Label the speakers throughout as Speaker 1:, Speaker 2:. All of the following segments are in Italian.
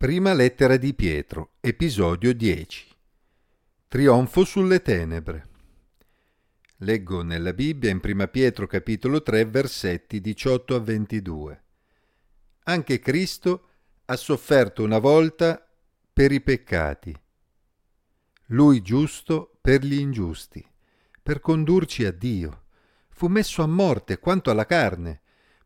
Speaker 1: Prima lettera di Pietro, episodio 10. Trionfo sulle tenebre. Leggo nella Bibbia in Prima Pietro capitolo 3 versetti 18 a 22. Anche Cristo ha sofferto una volta per i peccati, lui giusto per gli ingiusti, per condurci a Dio. Fu messo a morte quanto alla carne,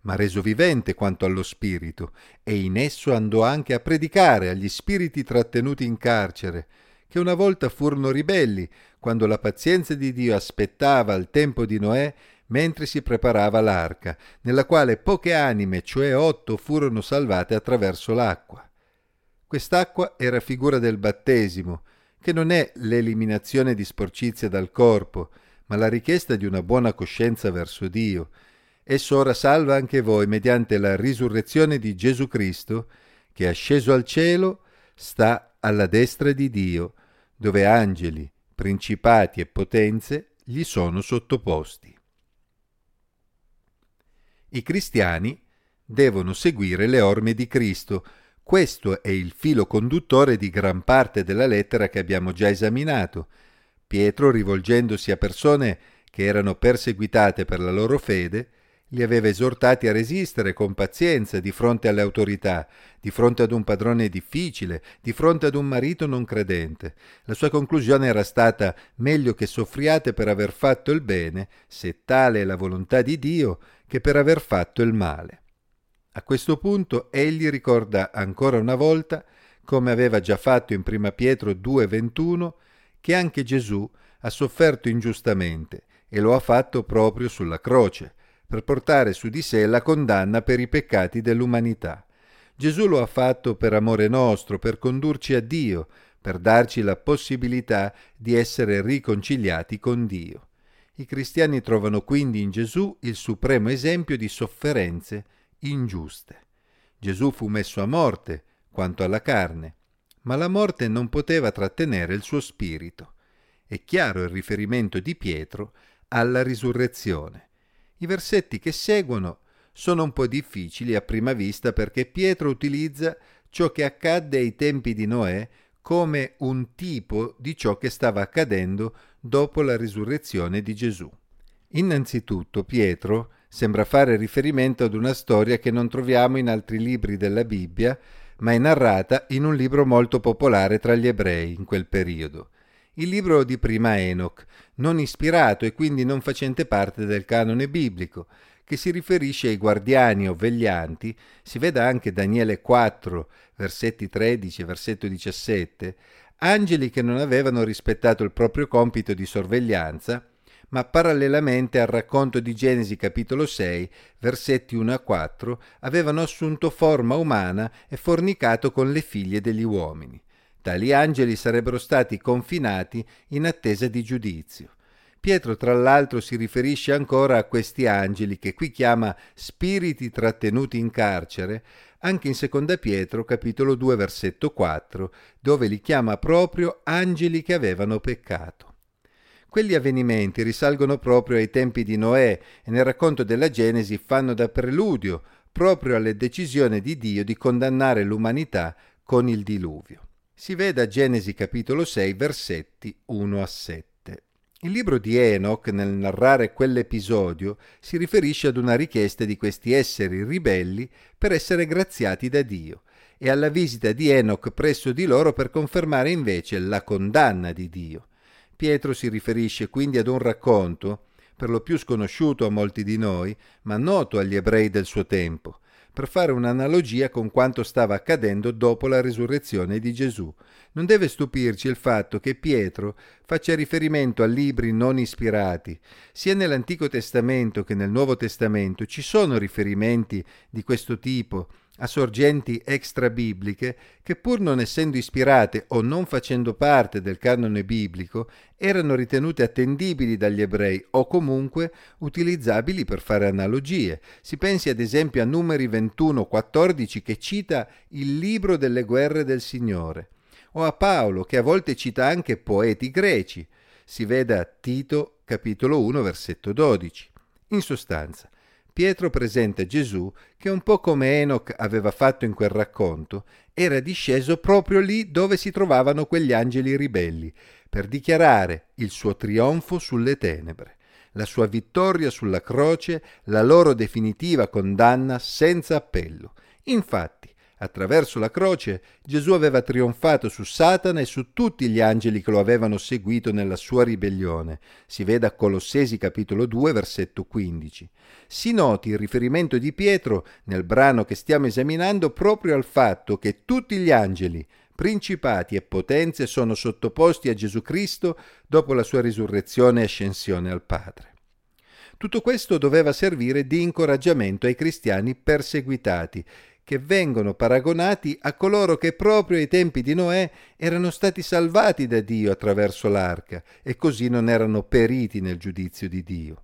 Speaker 1: ma reso vivente quanto allo spirito, e in esso andò anche a predicare agli spiriti trattenuti in carcere, che una volta furono ribelli, quando la pazienza di Dio aspettava al tempo di Noè, mentre si preparava l'arca, nella quale poche anime, cioè otto, furono salvate attraverso l'acqua. Quest'acqua era figura del battesimo, che non è l'eliminazione di sporcizia dal corpo, ma la richiesta di una buona coscienza verso Dio, Esso ora salva anche voi mediante la risurrezione di Gesù Cristo, che asceso al cielo sta alla destra di Dio, dove angeli, principati e potenze gli sono sottoposti. I cristiani devono seguire le orme di Cristo. Questo è il filo conduttore di gran parte della lettera che abbiamo già esaminato. Pietro, rivolgendosi a persone che erano perseguitate per la loro fede, li aveva esortati a resistere con pazienza di fronte alle autorità, di fronte ad un padrone difficile, di fronte ad un marito non credente. La sua conclusione era stata meglio che soffriate per aver fatto il bene, se tale è la volontà di Dio, che per aver fatto il male. A questo punto egli ricorda ancora una volta, come aveva già fatto in 1 Pietro 2,21, che anche Gesù ha sofferto ingiustamente e lo ha fatto proprio sulla croce per portare su di sé la condanna per i peccati dell'umanità. Gesù lo ha fatto per amore nostro, per condurci a Dio, per darci la possibilità di essere riconciliati con Dio. I cristiani trovano quindi in Gesù il supremo esempio di sofferenze ingiuste. Gesù fu messo a morte quanto alla carne, ma la morte non poteva trattenere il suo spirito. È chiaro il riferimento di Pietro alla risurrezione. I versetti che seguono sono un po' difficili a prima vista perché Pietro utilizza ciò che accadde ai tempi di Noè come un tipo di ciò che stava accadendo dopo la risurrezione di Gesù. Innanzitutto Pietro sembra fare riferimento ad una storia che non troviamo in altri libri della Bibbia, ma è narrata in un libro molto popolare tra gli ebrei in quel periodo il libro di prima Enoch, non ispirato e quindi non facente parte del canone biblico, che si riferisce ai guardiani o veglianti, si veda anche Daniele 4, versetti 13 e versetto 17, angeli che non avevano rispettato il proprio compito di sorveglianza, ma parallelamente al racconto di Genesi capitolo 6, versetti 1 a 4, avevano assunto forma umana e fornicato con le figlie degli uomini. Tali angeli sarebbero stati confinati in attesa di giudizio. Pietro tra l'altro si riferisce ancora a questi angeli che qui chiama spiriti trattenuti in carcere, anche in seconda Pietro capitolo 2 versetto 4, dove li chiama proprio angeli che avevano peccato. Quegli avvenimenti risalgono proprio ai tempi di Noè e nel racconto della Genesi fanno da preludio proprio alle decisioni di Dio di condannare l'umanità con il diluvio. Si veda Genesi capitolo 6 versetti 1 a 7. Il libro di Enoch, nel narrare quell'episodio, si riferisce ad una richiesta di questi esseri ribelli per essere graziati da Dio e alla visita di Enoch presso di loro per confermare invece la condanna di Dio. Pietro si riferisce quindi ad un racconto, per lo più sconosciuto a molti di noi, ma noto agli ebrei del suo tempo, per fare un'analogia con quanto stava accadendo dopo la risurrezione di Gesù. Non deve stupirci il fatto che Pietro faccia riferimento a libri non ispirati. Sia nell'Antico Testamento che nel Nuovo Testamento ci sono riferimenti di questo tipo a sorgenti extrabibliche che pur non essendo ispirate o non facendo parte del canone biblico erano ritenute attendibili dagli ebrei o comunque utilizzabili per fare analogie. Si pensi ad esempio a Numeri 21-14 che cita il libro delle guerre del Signore o a Paolo che a volte cita anche poeti greci. Si veda Tito capitolo 1 versetto 12. In sostanza, Pietro presenta Gesù che un po' come Enoch aveva fatto in quel racconto, era disceso proprio lì dove si trovavano quegli angeli ribelli, per dichiarare il suo trionfo sulle tenebre, la sua vittoria sulla croce, la loro definitiva condanna senza appello. Infatti, Attraverso la croce Gesù aveva trionfato su Satana e su tutti gli angeli che lo avevano seguito nella sua ribellione. Si veda Colossesi capitolo 2 versetto 15. Si noti il riferimento di Pietro nel brano che stiamo esaminando proprio al fatto che tutti gli angeli, principati e potenze sono sottoposti a Gesù Cristo dopo la sua risurrezione e ascensione al Padre. Tutto questo doveva servire di incoraggiamento ai cristiani perseguitati che vengono paragonati a coloro che proprio ai tempi di Noè erano stati salvati da Dio attraverso l'arca e così non erano periti nel giudizio di Dio.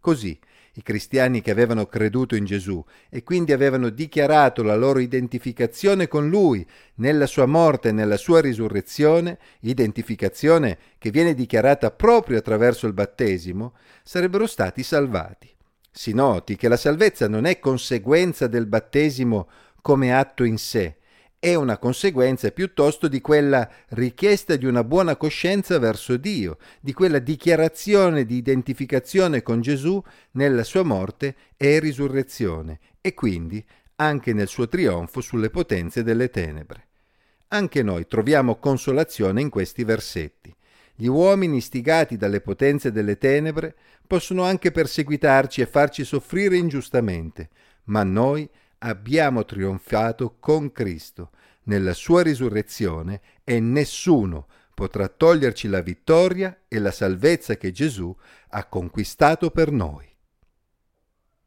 Speaker 1: Così i cristiani che avevano creduto in Gesù e quindi avevano dichiarato la loro identificazione con Lui nella sua morte e nella sua risurrezione, identificazione che viene dichiarata proprio attraverso il battesimo, sarebbero stati salvati. Si noti che la salvezza non è conseguenza del battesimo come atto in sé, è una conseguenza piuttosto di quella richiesta di una buona coscienza verso Dio, di quella dichiarazione di identificazione con Gesù nella sua morte e risurrezione, e quindi anche nel suo trionfo sulle potenze delle tenebre. Anche noi troviamo consolazione in questi versetti. Gli uomini istigati dalle potenze delle tenebre possono anche perseguitarci e farci soffrire ingiustamente, ma noi abbiamo trionfato con Cristo nella sua risurrezione e nessuno potrà toglierci la vittoria e la salvezza che Gesù ha conquistato per noi.